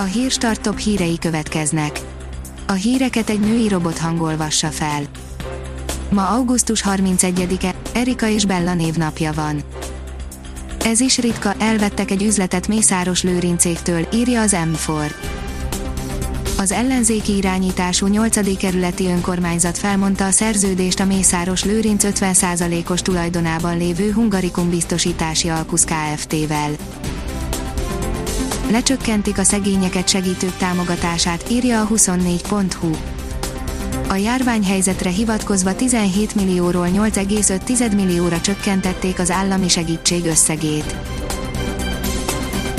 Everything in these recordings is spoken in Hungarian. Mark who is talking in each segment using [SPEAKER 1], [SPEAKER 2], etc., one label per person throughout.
[SPEAKER 1] A hírstart top hírei következnek. A híreket egy női robot hangolvassa fel. Ma augusztus 31-e, Erika és Bella névnapja van. Ez is ritka, elvettek egy üzletet Mészáros Lőrincéktől, írja az M4. Az ellenzéki irányítású 8. kerületi önkormányzat felmondta a szerződést a Mészáros Lőrinc 50%-os tulajdonában lévő Hungarikum biztosítási alkusz Kft-vel. Lecsökkentik a szegényeket segítők támogatását, írja a 24.hu. A járványhelyzetre hivatkozva 17 millióról 8,5 millióra csökkentették az állami segítség összegét.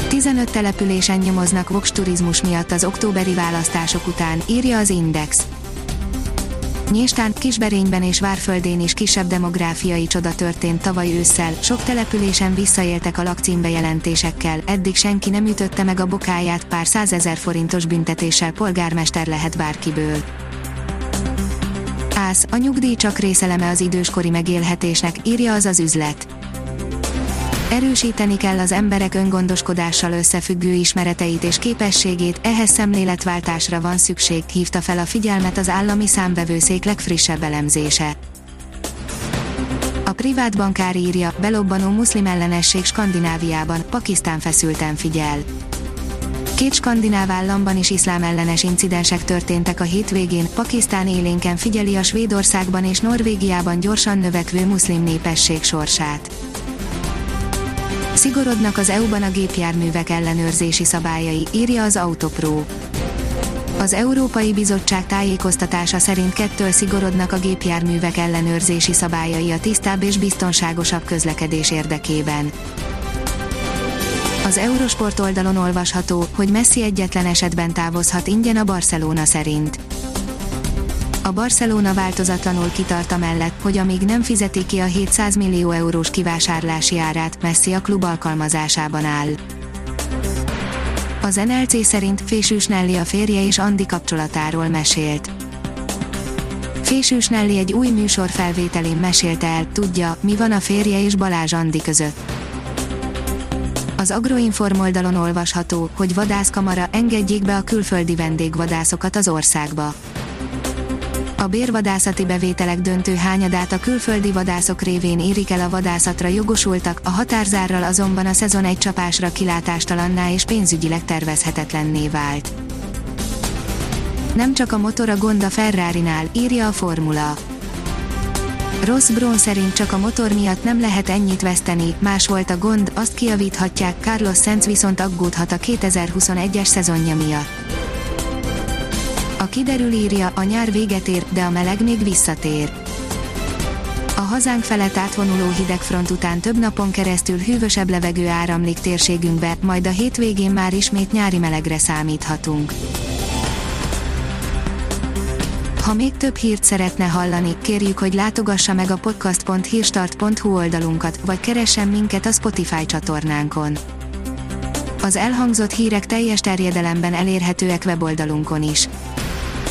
[SPEAKER 1] 15 településen nyomoznak Vox turizmus miatt az októberi választások után, írja az Index. Nyéstán, Kisberényben és Várföldén is kisebb demográfiai csoda történt tavaly ősszel, sok településen visszaéltek a lakcímbejelentésekkel, eddig senki nem ütötte meg a bokáját, pár százezer forintos büntetéssel polgármester lehet bárkiből. Ász, a nyugdíj csak részeleme az időskori megélhetésnek, írja az az üzlet. Erősíteni kell az emberek öngondoskodással összefüggő ismereteit és képességét, ehhez szemléletváltásra van szükség, hívta fel a figyelmet az állami számvevőszék legfrissebb elemzése. A privát bankár írja, belobbanó muszlim ellenesség Skandináviában, Pakisztán feszülten figyel. Két skandináv államban is iszlám ellenes incidensek történtek a hétvégén, Pakisztán élénken figyeli a Svédországban és Norvégiában gyorsan növekvő muszlim népesség sorsát. Szigorodnak az EU-ban a gépjárművek ellenőrzési szabályai, írja az Autopro. Az Európai Bizottság tájékoztatása szerint kettől szigorodnak a gépjárművek ellenőrzési szabályai a tisztább és biztonságosabb közlekedés érdekében. Az Eurosport oldalon olvasható, hogy Messi egyetlen esetben távozhat ingyen a Barcelona szerint. A Barcelona változatlanul kitart mellett, hogy amíg nem fizeti ki a 700 millió eurós kivásárlási árát, Messi a klub alkalmazásában áll. Az NLC szerint Fésűs Nelly a férje és Andi kapcsolatáról mesélt. Fésűs Nelly egy új műsor felvételén mesélte el, tudja, mi van a férje és Balázs Andi között az Agroinform oldalon olvasható, hogy vadászkamara engedjék be a külföldi vendégvadászokat az országba. A bérvadászati bevételek döntő hányadát a külföldi vadászok révén érik el a vadászatra jogosultak, a határzárral azonban a szezon egy csapásra kilátástalanná és pénzügyileg tervezhetetlenné vált. Nem csak a motor a gond a Ferrari-nál, írja a formula. Ross Brown szerint csak a motor miatt nem lehet ennyit veszteni, más volt a gond, azt kiavíthatják, Carlos Sainz viszont aggódhat a 2021-es szezonja miatt. A kiderül írja, a nyár véget ér, de a meleg még visszatér. A hazánk felett átvonuló hidegfront után több napon keresztül hűvösebb levegő áramlik térségünkbe, majd a hétvégén már ismét nyári melegre számíthatunk. Ha még több hírt szeretne hallani, kérjük, hogy látogassa meg a podcast.hírstart.hu oldalunkat, vagy keressen minket a Spotify csatornánkon. Az elhangzott hírek teljes terjedelemben elérhetőek weboldalunkon is.